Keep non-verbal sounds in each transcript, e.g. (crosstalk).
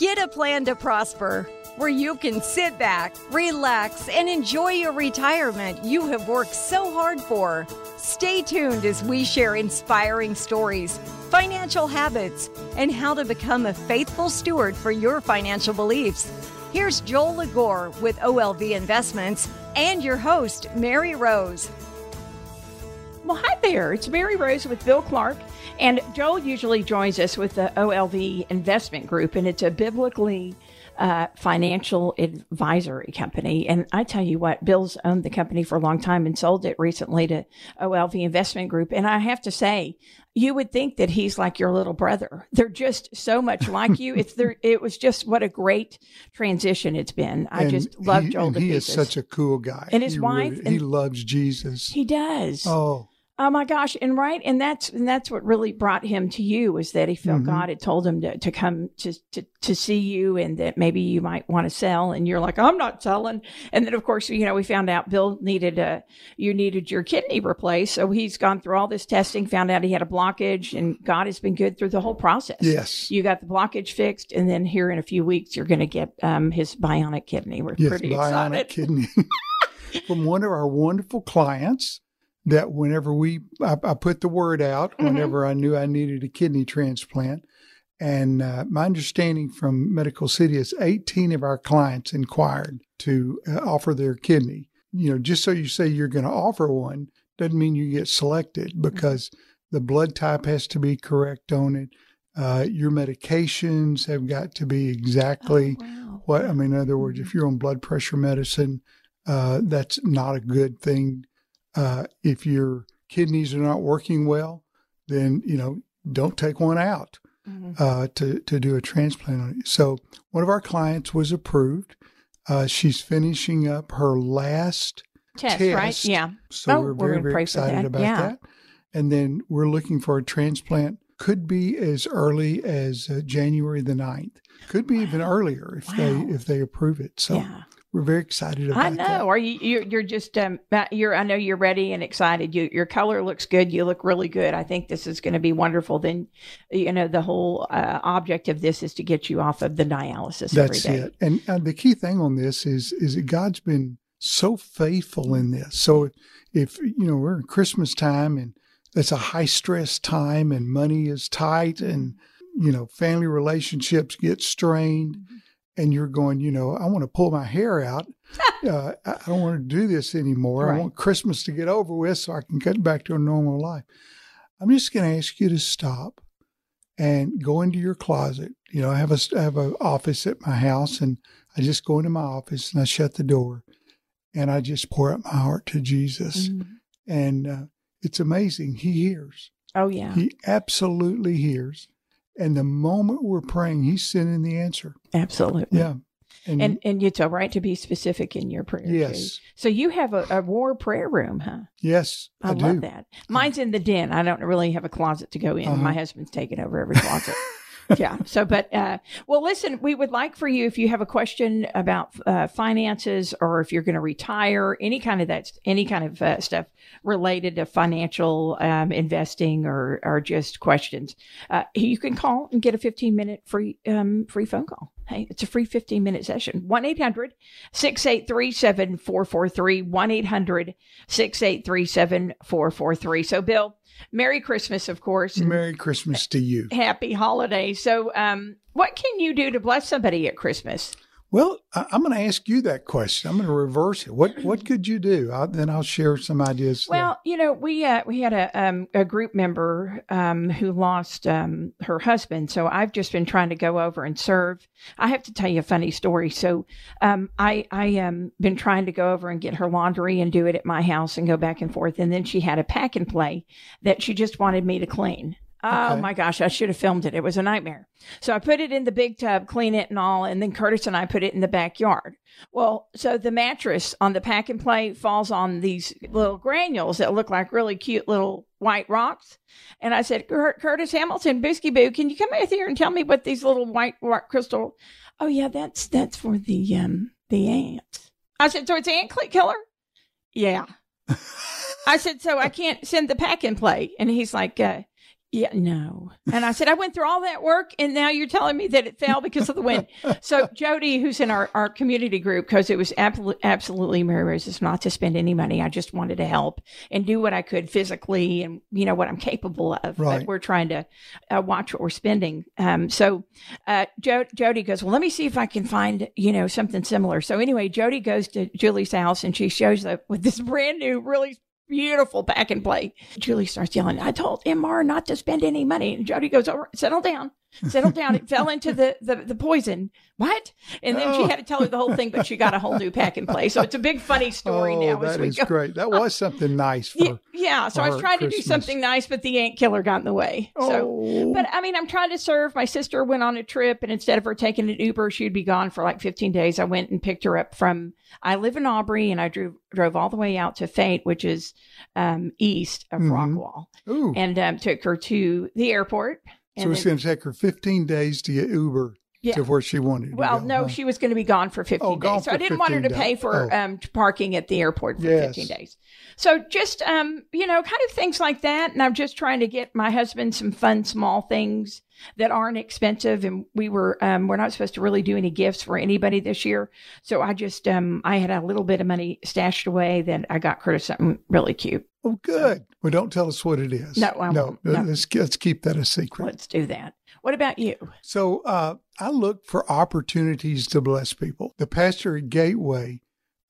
Get a plan to prosper where you can sit back, relax, and enjoy your retirement you have worked so hard for. Stay tuned as we share inspiring stories, financial habits, and how to become a faithful steward for your financial beliefs. Here's Joel LaGore with OLV Investments and your host, Mary Rose. Well, hi there. It's Mary Rose with Bill Clark. And Joel usually joins us with the OLV Investment Group, and it's a biblically uh, financial advisory company. And I tell you what, Bill's owned the company for a long time and sold it recently to OLV Investment Group. And I have to say, you would think that he's like your little brother. They're just so much like you. It's there. It was just what a great transition it's been. I And just love he, Joel. and he pieces. is such a cool guy. And his He wife really- he loves Jesus. He does. oh, Oh my gosh! And right, and that's and that's what really brought him to you was that he felt Mhm. God had told him to, to come to, to to see you, and that maybe you might want to sell. And you're like, I'm not selling. And then of course, you know, we found out Bill needed a you needed your kidney replaced, so he's gone through all this testing, found out he had a blockage, and God has been good through the whole process. yes. You got the blockage fixed, and then here in a few weeks, you're going to get um, his bionic kidney. We're yes, pretty bionic excited. kidney. (laughs) From one of our wonderful clients that whenever we, I, I put the word out, Mhm. whenever I knew I needed a kidney transplant. And uh, my understanding from Medical City is 18 of our clients inquired to uh, offer their kidney. You know, just so you say you're going to offer one doesn't mean you get selected because the blood type has to be correct on it. Uh, your medications have got to be exactly Oh, wow. what I mean. In other words, if you're on blood pressure medicine, uh, that's not a good thing. Uh, if your kidneys are not working well, then you know don't take one out Mhm. uh, to to do a transplant on it. So one of our clients was approved. Uh, she's finishing up her last Test, test. right? Yeah. so Oh, we're we're very, very excited that. about Yeah. that. And then we're looking for a transplant. Could be as early as uh, January the 9th. Could be even earlier if Wow. they if they approve it. So yeah. We're very excited about it. I know. that. Are you? You're, you're just. Um. uh, You're. I know you're ready and excited. You. Your color looks good. You look really good. I think this is going to be wonderful. Then, you know, the whole uh, object of this is to get you off of the dialysis That's every day. it. And, and the key thing on this is is that God's been so faithful in this. So if, if you know we're in Christmas time and it's a high stress time and money is tight and you know family relationships get strained and you're going, you know, I want to pull my hair out. (laughs) uh, I don't want to do this anymore. Right. I want Christmas to get over with so I can get back to a normal life. I'm just going to ask you to stop and go into your closet. You know, I have a I have an office at my house, and I just go into my office and I shut the door, and I just pour out my heart to Jesus, Mhm. and uh, it's amazing. He hears. Oh yeah. He absolutely hears, and the moment we're praying, He's sending the answer. Absolutely. Yeah, and, And and it's all right to be specific in your prayer. too. yes, So you have a, a war prayer room, huh? yes, I, I, love do. that. Mine's in the den. I don't really have a closet to go in. Uh-huh. My husband's taken over every closet. (laughs) yeah. So, but, uh, well, listen, we would like for you, if you have a question about, uh, finances or if you're going to retire, any kind of that, any kind of uh, stuff related to financial, um, investing or, or just questions, uh, you can call and get a 15 minute free, um, free phone call. Hey, it's a free 15 minute session. 1 800 683 7443. 1 800 683 7443. So, Bill, Merry Christmas, of course. Merry Christmas to you. Happy holidays. So, um, what can you do to bless somebody at Christmas? Well, I, I'm going to ask you that question. I'm going to reverse it. What what could you do? i then I'll share some ideas. there. Well, you know, we uh, we had a um, a group member um, who lost um, her husband, so I've just been trying to go over and serve. I have to tell you a funny story. So, um, I I um been trying to go over and get her laundry and do it at my house and go back and forth, and then she had a pack and play that she just wanted me to clean. Oh Okay. my gosh, I should have filmed it. It was a nightmare. So I put it in the big tub, clean it and all, and then Curtis and I put it in the backyard. Well, so the mattress on the pack and play falls on these little granules that look like really cute little white rocks. And I said, Curtis Hamilton, Bisky Boo, can you come out here and tell me what these little white rock crystal? Oh yeah, that's that's for the um the ants. I said, so it's ant killer? Yeah. (laughs) I said, so I can't send the pack and play. And he's like, uh, Yeah, no. And I said, I went through all that work and now you're telling me that it fell because of the wind. (laughs) so Jody, who's in our, our community group, because it was absolutely, absolutely Mary Rose's not to spend any money. I just wanted to help and do what I could physically and, you know, what I'm capable of. Right. But we're trying to uh, watch what we're spending. Um, so uh, jo- Jody goes, well, let me see if I can find, you know, something similar. So anyway, Jody goes to Julie's house and she shows up with this brand new, really beautiful pack and play. Julie starts yelling, I told MR not to spend any money. And Jody goes, over, settle down, settle down. It fell into the, the, the poison. What? And then she Oh. had to tell her the whole thing, but she got a whole new pack and play. So it's a big funny story oh, now as that is go. great. That was something nice for. Yeah, yeah. So I was trying to do something nice, but the ant killer got in the way. So oh, but I mean, I'm trying to serve. My sister went on a trip, and instead of her taking an Uber, she'd be gone for like 15 days. I went and picked her up from. I live in Aubrey, and I drove drove all the way out to Fate, which is um, east of Mhm. Rockwall, ooh. and um, took her to the airport. So And it's then- going to take her 15 days to get Uber Yeah. to where she wanted. well, go, no, huh? she was going to be gone for 15 Oh, days. So I didn't want her to 15 pay for Oh. um, parking at the airport for Yes. 15 days. So just, um, you know, kind of things like that. And I'm just trying to get my husband some fun, small things that aren't expensive. And we were, um, we're not supposed to really do any gifts for anybody this year. So I just, um, I had a little bit of money stashed away that I got Curtis something really cute. Oh, good. Well, don't tell us what it is. No, I no. won't. No. Let's let's keep that a secret. Let's do that. What about you? So uh, I look for opportunities to bless people. The pastor at Gateway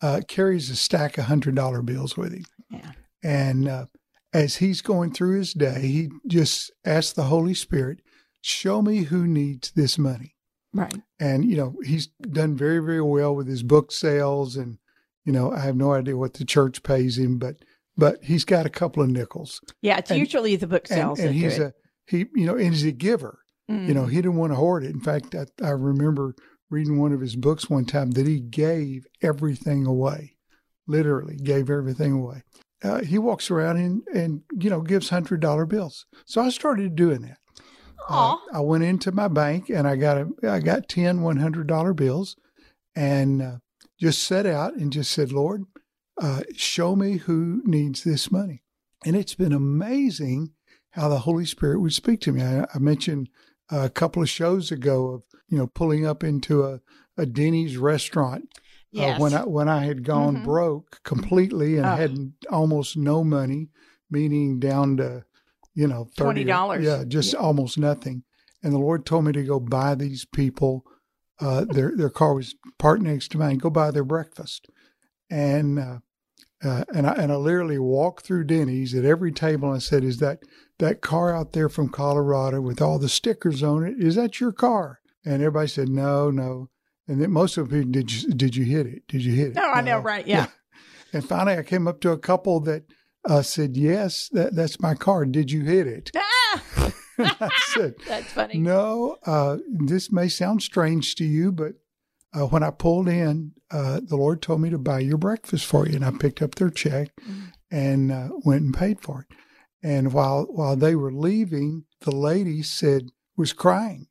uh, carries a stack of hundred dollar bills with him, Yeah. and uh, as he's going through his day, he just asks the Holy Spirit, "Show me who needs this money." Right. And you know he's done very very well with his book sales, and you know I have no idea what the church pays him, but but he's got a couple of nickels, Yeah. It's And- usually the book sales. and do he's a he you know and he's a giver. You know, he didn't want to hoard it. In fact, I, I remember reading one of his books one time that he gave everything away, literally gave everything away. Uh, he walks around and, and, you know, gives $100 bills. So I started doing that. Uh, I went into my bank and I got a, I got 10 $100 bills and uh, just set out and just said, Lord, uh, show me who needs this money. And it's been amazing how the Holy Spirit would speak to me. I, I mentioned a couple of shows ago of, you know, pulling up into a, a Denny's restaurant yes. uh, when I when I had gone Mhm. broke completely and Oh. had almost no money, meaning down to you know 30 $20. Yeah, just almost nothing. And the Lord told me to go buy these people. Uh, their their car was parked next to mine. Go buy their breakfast, and uh, uh, and I and I literally walked through Denny's at every table and I said, "Is that that car out there from Colorado with all the stickers on it? Is that your car?" And everybody said, "No, no." And then most of the people, did you did you hit it? Did you hit it? Oh, I know, right? Yeah. (laughs) And finally, I came up to a couple that uh, said, "Yes, that, that's my car. Did you hit it?" Ah! (laughs) I said, (laughs) That's funny. "No. Uh, this may sound strange to you, but uh, when I pulled in, uh, the Lord told me to buy your breakfast for you, and I picked up their check Mhm. and uh, went and paid for it. And while while they were leaving, the lady said was crying."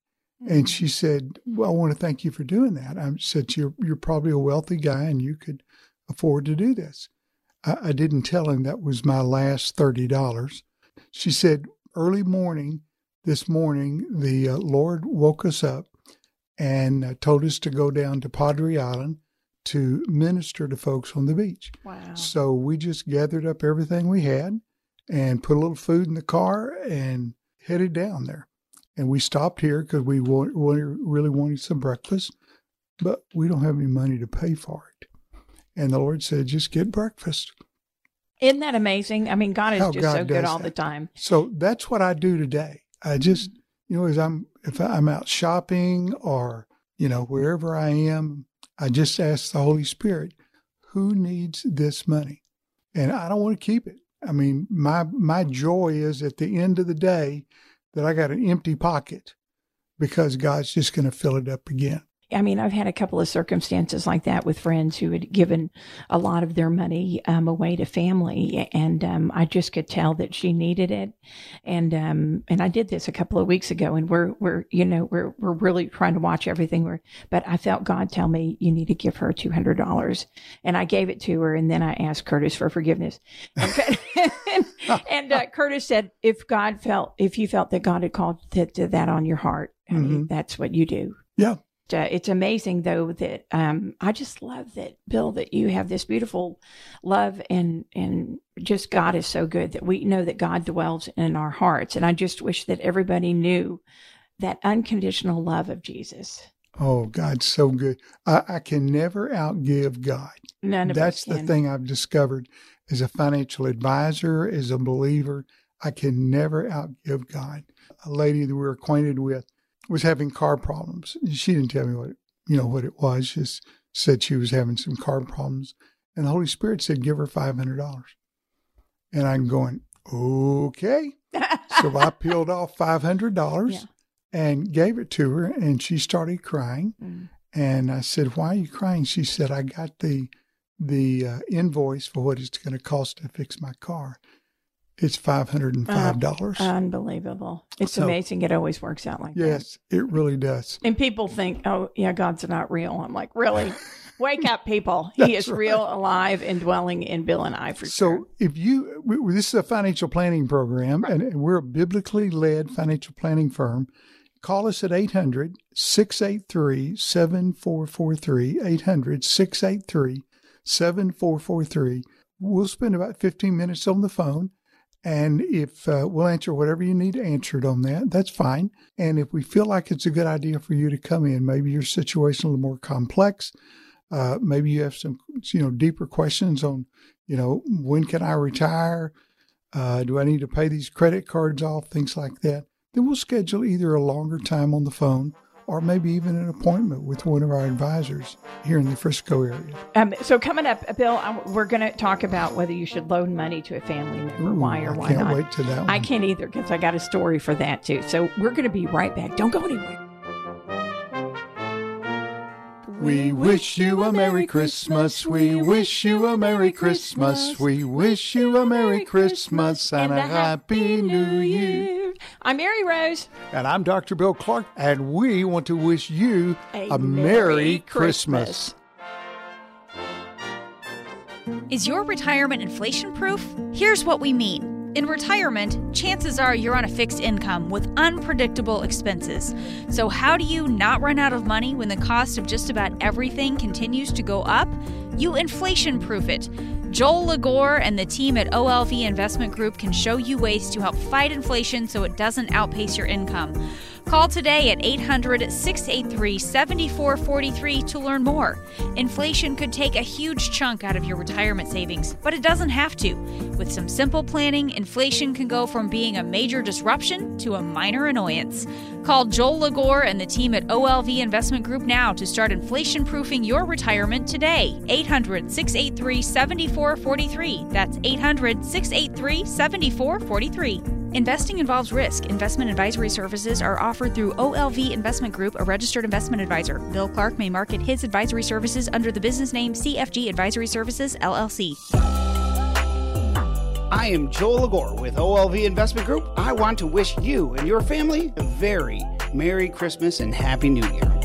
And she said, "Well, I want to thank you for doing that." I said, "You're you're probably a wealthy guy, and you could afford to do this." I, I didn't tell him that was my last thirty dollars. She said, "Early morning this morning, the uh, Lord woke us up and uh, told us to go down to Padre Island to minister to folks on the beach. Wow. So we just gathered up everything we had and put a little food in the car and headed down there." And we stopped here because we wa- wa- really wanted some breakfast, but we don't have any money to pay for it. And the Lord said, just get breakfast. Isn't that amazing? I mean, God is How just God so good all that. the time. So that's what I do today. I just, you know, as I'm, if I'm out shopping or, you know, wherever I am, I just ask the Holy Spirit, who needs this money? And I don't want to keep it. I mean, my, my joy is at the end of the day that I got an empty pocket because God's just going to fill it up again. I mean, I've had a couple of circumstances like that with friends who had given a lot of their money um, away to family, and um, I just could tell that she needed it. And um, and I did this a couple of weeks ago, and we're we're you know we're we're really trying to watch everything. We're but I felt God tell me you need to give her two hundred dollars, and I gave it to her, and then I asked Curtis for forgiveness. And, (laughs) (laughs) and uh, Curtis said, if God felt, if you felt that God had called to, to that on your heart, I mean, that's what you do. Yeah. Uh, it's amazing though that um, I just love that Bill that you have this beautiful love and and just God is so good that we know that God dwells in our hearts and I just wish that everybody knew that unconditional love of Jesus. Oh, God's so good. I, I can never outgive God. None of That's the thing I've discovered as a financial advisor, as a believer. I can never outgive God. A lady that we're acquainted with was having car problems. She didn't tell me what you know what it was. Just said she was having some car problems, and the Holy Spirit said, "Give her five hundred dollars." And I'm going, okay. so I (laughs) peeled off five hundred dollars Yeah. and gave it to her, and she started crying. Mm. And I said, "Why are you crying?" She said, "I got the the uh, invoice for what it's going to cost to fix my car. It's five hundred and five dollars. Unbelievable. It's So- amazing. It always works out like that. yes, it really does. And people think, oh, yeah, God's not real. I'm like, really? (laughs) Wake up, people. He is real, alive, and dwelling in Bill and I for sure. So sure. if you, we, this is a financial planning program, and we're a biblically led financial planning firm. Call us at 800 683 7443. 800 683 7443. We'll spend about 15 minutes on the phone. And if uh, we'll answer whatever you need answered on that, that's fine. And if we feel like it's a good idea for you to come in, maybe your situation a little more complex, uh, maybe you have some, you know, deeper questions on, you know, when can I retire? Uh, do I need to pay these credit cards off? Things like that. Then we'll schedule either a longer time on the phone or maybe even an appointment with one of our advisors here in the Frisco area. Um, so coming up, Bill, we're going to talk about whether you should loan money to a family member. Ooh, why or I why can't not? wait to that one. I can't either because I got a story for that too. So we're going to be right back. Don't go anywhere. We wish you a Merry Christmas. We wish you a Merry Christmas. We wish you a Merry Christmas and a Happy New Year. I'm Mary Rose. And I'm Dr. Bill Clark, and we want to wish you a, Merry Christmas. Is your retirement inflation proof? Here's what we mean. In retirement, chances are you're on a fixed income with unpredictable expenses. So, how do you not run out of money when the cost of just about everything continues to go up? You inflation proof it. Joel LaGore and the team at OLV Investment Group can show you ways to help fight inflation so it doesn't outpace your income. Call today at 800 683 7443 to learn more. Inflation could take a huge chunk out of your retirement savings, but it doesn't have to. With some simple planning, inflation can go from being a major disruption to a minor annoyance. Call Joel LaGore and the team at OLV Investment Group now to start inflation proofing your retirement today. 800 683 7443. That's 800 683 7443. Investing involves risk. Investment advisory services are offered through OLV Investment Group, a registered investment advisor. Bill Clark may market his advisory services under the business name CFG Advisory Services, LLC. I am Joel LaGore with OLV Investment Group. I want to wish you and your family a very Merry Christmas and Happy New Year.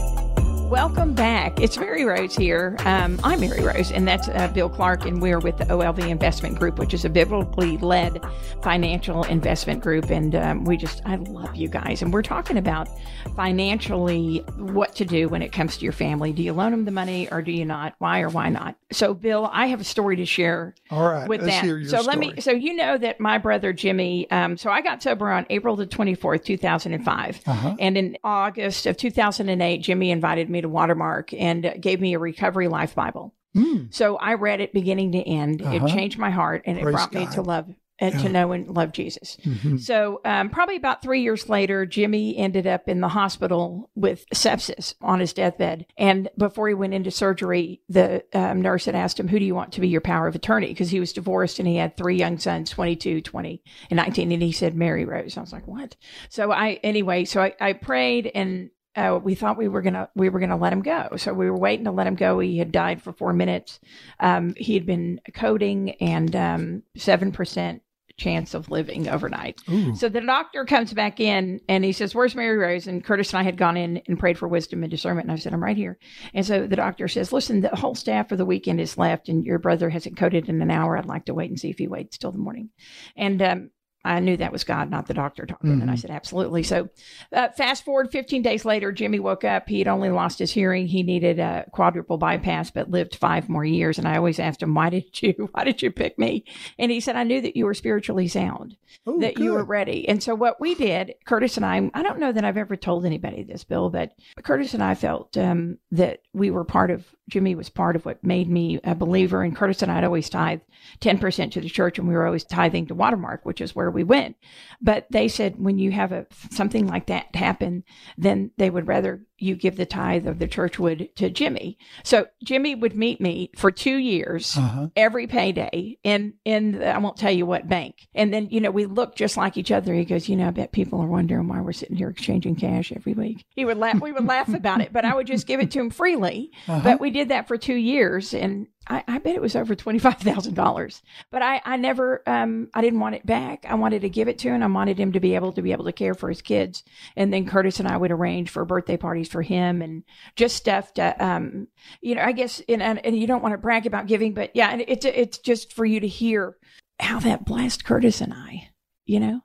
Welcome back. It's Mary Rose here. Um, I'm Mary Rose, and that's uh, Bill Clark, and we're with the OLV Investment Group, which is a biblically led financial investment group. And um, we just, I love you guys. And we're talking about financially what to do when it comes to your family. Do you loan them the money or do you not? Why or why not? So, Bill, I have a story to share All right, with that. so let me. So you know that my brother Jimmy. Um, so I got sober on April the twenty fourth, two thousand and five, Uh-huh. and in August of two thousand and eight, Jimmy invited me to Watermark and uh, gave me a Recovery Life Bible. Hmm. So I read it beginning to end. It Uh-huh. changed my heart, and it Praise brought me to love. And Yeah. to know and love Jesus. Mhm. So, um, probably about three years later, Jimmy ended up in the hospital with sepsis on his deathbed. And before he went into surgery, the um, nurse had asked him, Who do you want to be your power of attorney? Because he was divorced and he had three young sons 22, 20, and 19. And he said, Mary Rose. I was like, What? So, I, anyway, so I, I prayed and uh, we thought we were gonna we were gonna let him go. So we were waiting to let him go. He had died for four minutes. Um, he had been coding and um, seven percent chance of living overnight. Ooh. So the doctor comes back in and he says, Where's Mary Rose? And Curtis and I had gone in and prayed for wisdom and discernment. And I said, I'm right here. And so the doctor says, Listen, the whole staff for the weekend is left and your brother hasn't coded in an hour. I'd like to wait and see if he waits till the morning. And um, I knew that was God, not the doctor talking. And I said, absolutely. So, uh, fast forward 15 days later, Jimmy woke up. He had only lost his hearing. He needed a quadruple bypass, but lived five more years. And I always asked him, why did you, (laughs) why did you pick me? And he said, I knew that you were spiritually sound, Oh, that you were ready. And so what we did, Curtis and I, I don't know that I've ever told anybody this, Bill, but Curtis and I felt um, that we were part of, Jimmy was part of what made me a believer. And Curtis and I had always tithed 10% to the church and we were always tithing to Watermark, which is where we went. But they said when you have a something like that happen, then they would rather you give the tithe of the church would to Jimmy. So Jimmy would meet me for two years Uh-huh. every payday in in the, I won't tell you what bank. And then you know we looked just like each other. He goes, you know, I bet people are wondering why we're sitting here exchanging cash every week. He would laugh. We would laugh about it, but I would just give it to him freely. Uh-huh. But we did that for two years, and I, I bet it was over twenty five thousand dollars. But I I never um I didn't want it back. I wanted to give it to him. I wanted him to be able to be able to care for his kids. And then Curtis and I would arrange for birthday parties for him and just stuff to um you know I guess and and, and you don't want to brag about giving, but yeah, and it's it's just for you to hear how that blessed Curtis and I, you know.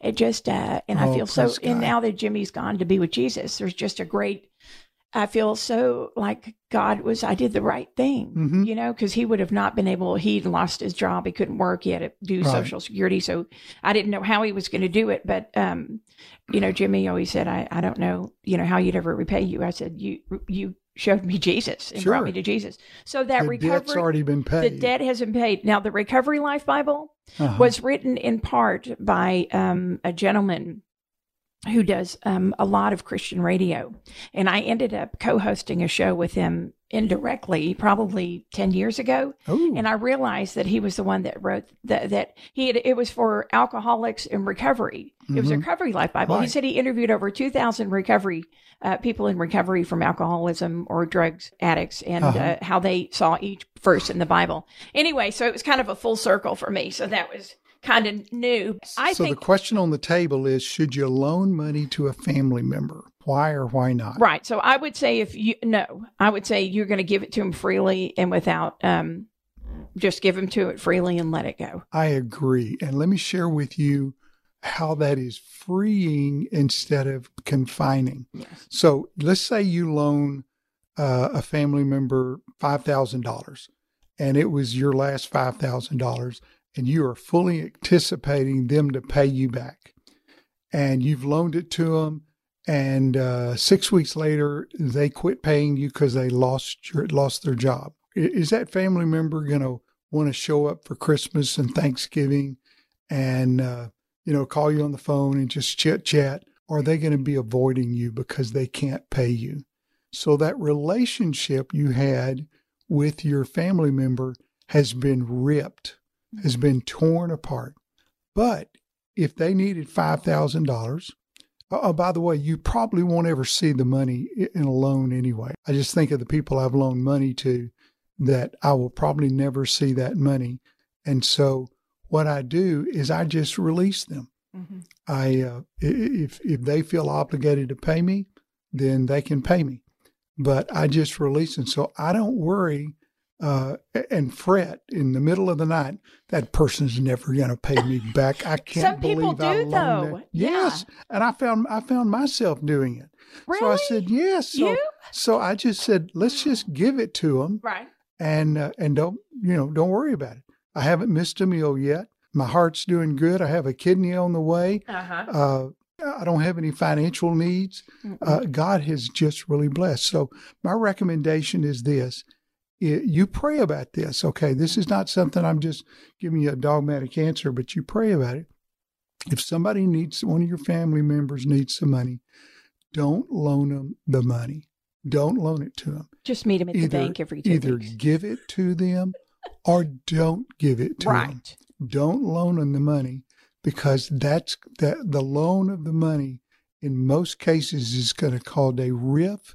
It just uh and I Oh, feel so praise and now that Jimmy's gone to be with Jesus, there's just a great I feel so like God was, I did the right thing, Mhm. you know, because he would have not been able, he'd lost his job. He couldn't work. He had to do Right. Social Security. So I didn't know how he was going to do it. But, um, you know, Jimmy always said, I, I don't know, you know, how you'd ever repay you. I said, you, you showed me Jesus and brought me to Jesus. So that the recovery, debt's already been paid. the debt has been paid. Now, the Recovery Life Bible Uh-huh. was written in part by um, a gentleman who does um, a lot of Christian radio. And I ended up co hosting a show with him indirectly, probably 10 years ago. Ooh. And I realized that he was the one that wrote that, that he had, it was for alcoholics in recovery. It was a recovery life Bible. He Mm-hmm. Said he interviewed over 2,000 recovery, uh, people in recovery from alcoholism or drugs addicts and Uh-huh. uh, how they saw each verse in the Bible. Anyway, so it was kind of a full circle for me. So that was kind of new. I so think the question on the table is should you loan money to a family member? Why or why not? Right. So I would say if you no, I would say you're going to give it to him freely and without um just give him to it freely and let it go. I agree. And let me share with you how that is freeing instead of confining. Yes. So let's say you loan uh, a family member $5,000 and it was your last $5,000 and you are fully anticipating them to pay you back. And you've loaned it to them and uh, six weeks later they quit paying you because they lost your, lost their job. Is that family member going to want to show up for Christmas and Thanksgiving and uh, you know call you on the phone and just chit chat? Are they going to be avoiding you because they can't pay you? So that relationship you had with your family member has been ripped, has been torn apart. But if they needed five thousand dollars, oh, by the way, you probably won't ever see the money in a loan anyway. I just think of the people I've loaned money to that I will probably never see that money. And so what I do is I just release them. I uh, if if they feel obligated to pay me, then they can pay me. But I just release them, so I don't worry uh, and fret in the middle of the night. That person's never going to pay me back. I can't Some people believe I do, loaned though. that. Yes, and I found I found myself doing it. Really? So I said yes. So, You? so I just said let's just give it to them Right. and uh, and don't you know don't worry about it. I haven't missed a meal yet. My heart's doing good. I have a kidney on the way. Uh-huh. Uh, I don't have any financial needs. Uh, God has just really blessed. So my recommendation is this: You pray about this. Okay, this is not something I'm just giving you a dogmatic answer, but you pray about it. If somebody needs one of your family members needs some money, don't loan them the money. Don't loan it to them Just meet them at the bank every two either weeks. give it to them or don't give it to them. Don't loan them the money because that's that the loan of the money in most cases is going to cause a rift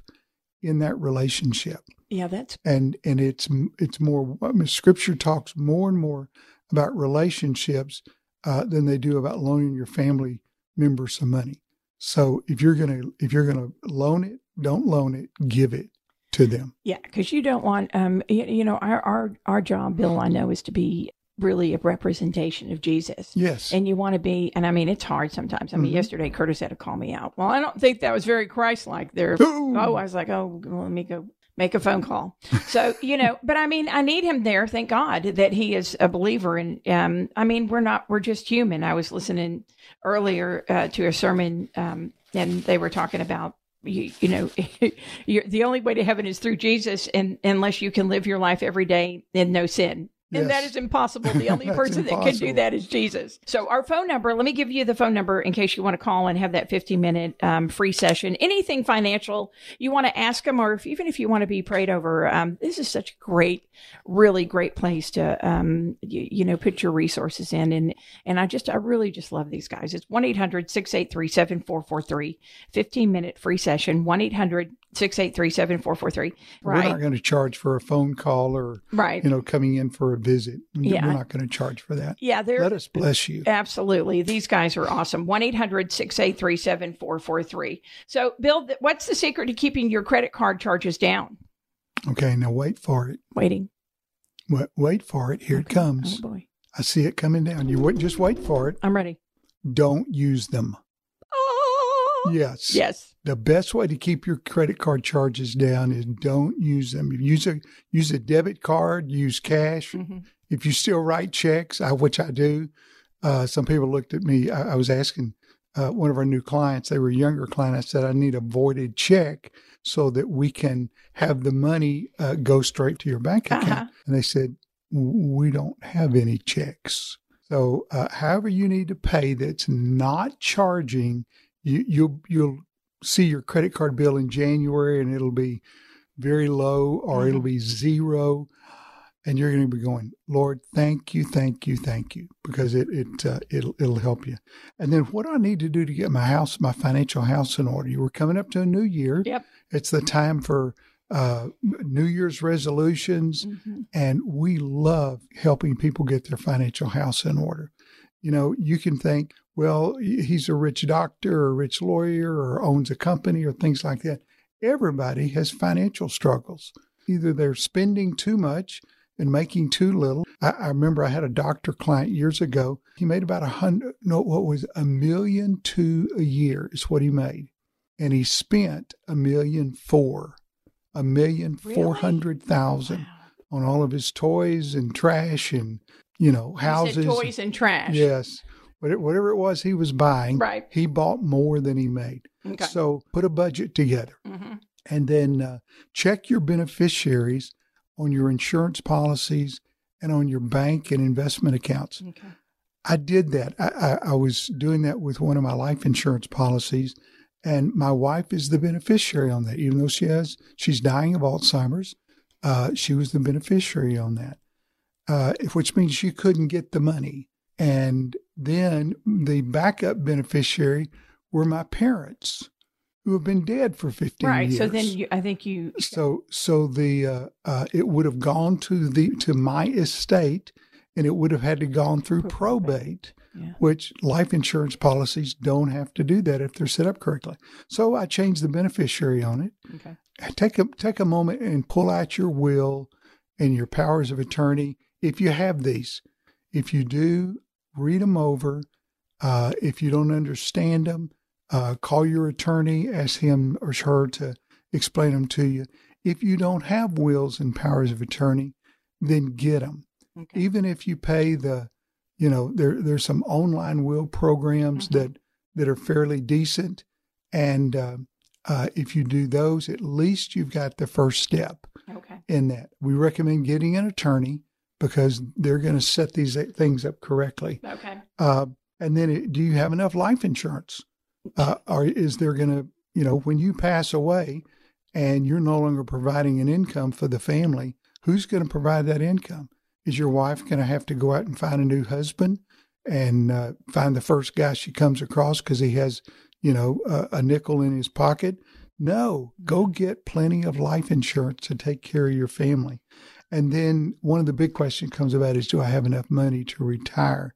in that relationship. Yeah, that's And and it's it's more I mean, scripture talks more and more about relationships uh, than they do about loaning your family members some money. So if you're gonna if you're gonna loan it, don't loan it, give it to them. Yeah, because you don't want, um, you, you know, our, our our job, Bill, I know, is to be really a representation of Jesus. Yes. And you want to be, and I mean, it's hard sometimes. I mean, Mhm. yesterday Curtis had to call me out. Well, I don't think that was very Christ-like there. Ooh. Oh, I was like, oh, well, let me go make a phone call. So, you know, but I mean, I need him there. Thank God that he is a believer. And um, I mean, we're not, we're just human. I was listening earlier uh, to a sermon um, and they were talking about, you, you know, (laughs) the only way to heaven is through Jesus, and unless you can live your life every day in no sin. And yes. that is impossible. The (laughs) only person that can do that is Jesus. So, our phone number, let me give you the phone number in case you want to call and have that fifteen-minute um, free session. Anything financial you want to ask them, or if, even if you want to be prayed over, um, this is such a great, really great place to, um, you, you, know, put your resources in. And, and I just, I really just love these guys. It's 1 800 683 7443, 15 minute free session, 1 800 Six eight three seven four four three. right we're not going to charge for a phone call or right. you know coming in for a visit. Yeah. we're not going to charge for that. Yeah let us bless you. Absolutely. These guys are awesome. 1-800-683-7443 so bill what's the secret to keeping your credit card charges down? Okay now wait for it. Waiting. Wait, wait for it. Here okay. it comes. oh boy. I see it coming down. You wait, just wait for it. I'm ready. Don't use them. Yes. yes. The best way to keep your credit card charges down is don't use them. Use a use a debit card, use cash. Mhm. If you still write checks, I, which I do, uh, some people looked at me. I, I was asking uh, one of our new clients. They were a younger client. I said, "I need a voided check so that we can have the money uh, go straight to your bank account." Uh-huh. And they said, "We don't have any checks." So, uh, however you need to pay that's not charging, you, you'll you'll see your credit card bill in January, and it'll be very low, or it'll be zero, and you're going to be going, Lord, thank you, thank you, thank you, because it it uh, it'll it'll help you. And then what do I need to do to get my house, my financial house in order? You were coming up to a new year. Yep. It's the time for uh, New Year's resolutions, Mhm. and we love helping people get their financial house in order. You know, you can think, well, he's a rich doctor or a rich lawyer or owns a company or things like that. Everybody has financial struggles. Either they're spending too much and making too little. I, I remember I had a doctor client years ago. He made about a hundred, no, what was a million two a year is what he made. And he spent a million four, a million four hundred thousand on all of his toys and trash and, you know, houses. toys and trash. Yes. Whatever it was he was buying, Right. he bought more than he made. Okay. So put a budget together hmm and then uh, check your beneficiaries on your insurance policies and on your bank and investment accounts. Okay. I did that. I, I, I was doing that with one of my life insurance policies, and my wife is the beneficiary on that. Even though she has, she's dying of Alzheimer's, uh, she was the beneficiary on that, uh, which means she couldn't get the money. And then the backup beneficiary were my parents, who have been dead for fifteen Right. years. So then you, I think you, So so the uh, uh, it would have gone to the to my estate, and it would have had to gone through Through probate, Yeah. which life insurance policies don't have to do that if they're set up correctly. So I changed the beneficiary on it. okay. Take a take a moment and pull out your will and your powers of attorney if you have these. If you do, read them over. Uh, if you don't understand them, uh, call your attorney, ask him or her to explain them to you. If you don't have wills and powers of attorney, then get them. Okay. Even if you pay the, you know, there there's some online will programs Mhm. that that are fairly decent, and uh, uh, if you do those, at least you've got the first step Okay. in that. We recommend getting an attorney because they're going to set these things up correctly. Okay. Uh, and then, it, do you have enough life insurance? Uh, or is there going to, you know, when you pass away and you're no longer providing an income for the family, who's going to provide that income? Is your wife going to have to go out and find a new husband and uh, find the first guy she comes across because he has, you know, a, a nickel in his pocket? No, go mm-hmm. get plenty of life insurance to take care of your family. And then one of the big questions comes about is do I have enough money to retire?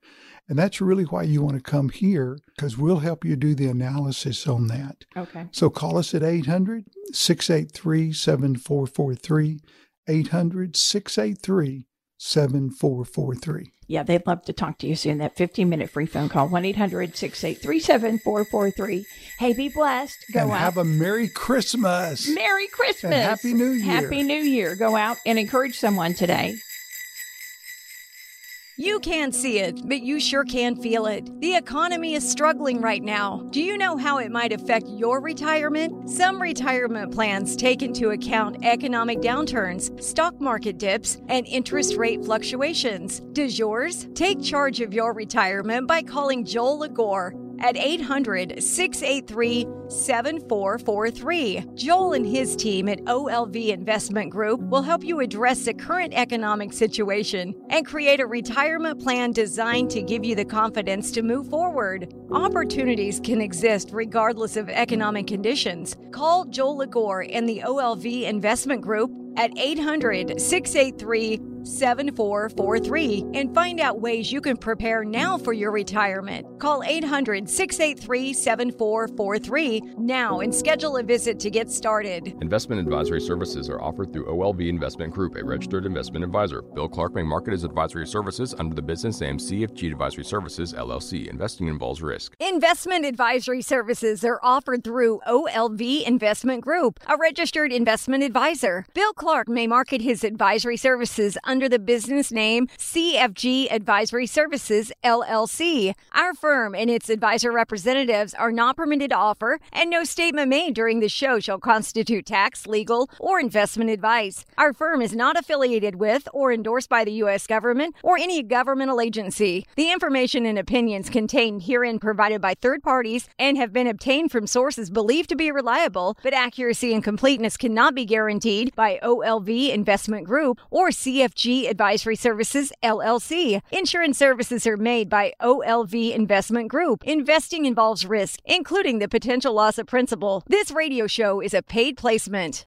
And that's really why you want to come here because we'll help you do the analysis on that. Okay. So call us at 800 683 7443. 800 683 7443. Yeah, they'd love to talk to you soon. That 15 minute free phone call, 1 800 683 7443. Hey, be blessed. Go and out. have a Merry Christmas. Merry Christmas. And Happy New Year. Happy New Year. Go out and encourage someone today. You can't see it, but you sure can feel it. The economy is struggling right now. Do you know how it might affect your retirement? Some retirement plans take into account economic downturns, stock market dips, and interest rate fluctuations. Does yours? Take charge of your retirement by calling Joel LaGore at 800 683 7443. Joel and his team at OLV Investment Group will help you address the current economic situation and create a retirement plan designed to give you the confidence to move forward. Opportunities can exist regardless of economic conditions. Call Joel LaGore and the OLV Investment Group at 800 683 7443 and find out ways you can prepare now for your retirement. Call 800 683 7443 now and schedule a visit to get started. Investment advisory services are offered through OLV Investment Group, a registered investment advisor. Bill Clark may market his advisory services under the business name CFG Advisory Services, LLC. Investing involves risk. Investment advisory services are offered through OLV Investment Group, a registered investment advisor. Bill Clark may market his advisory services under the business name CFG Advisory Services, LLC. Our firm and its advisor representatives are not permitted to offer, and no statement made during the show shall constitute tax, legal, or investment advice. Our firm is not affiliated with or endorsed by the U.S. government or any governmental agency. The information and opinions contained herein provided by third parties and have been obtained from sources believed to be reliable, but accuracy and completeness cannot be guaranteed by OLV Investment Group or CFG Advisory Services, LLC. Insurance services are made by OLV Investment Group. Investing involves risk, including the potential loss of principal. This radio show is a paid placement.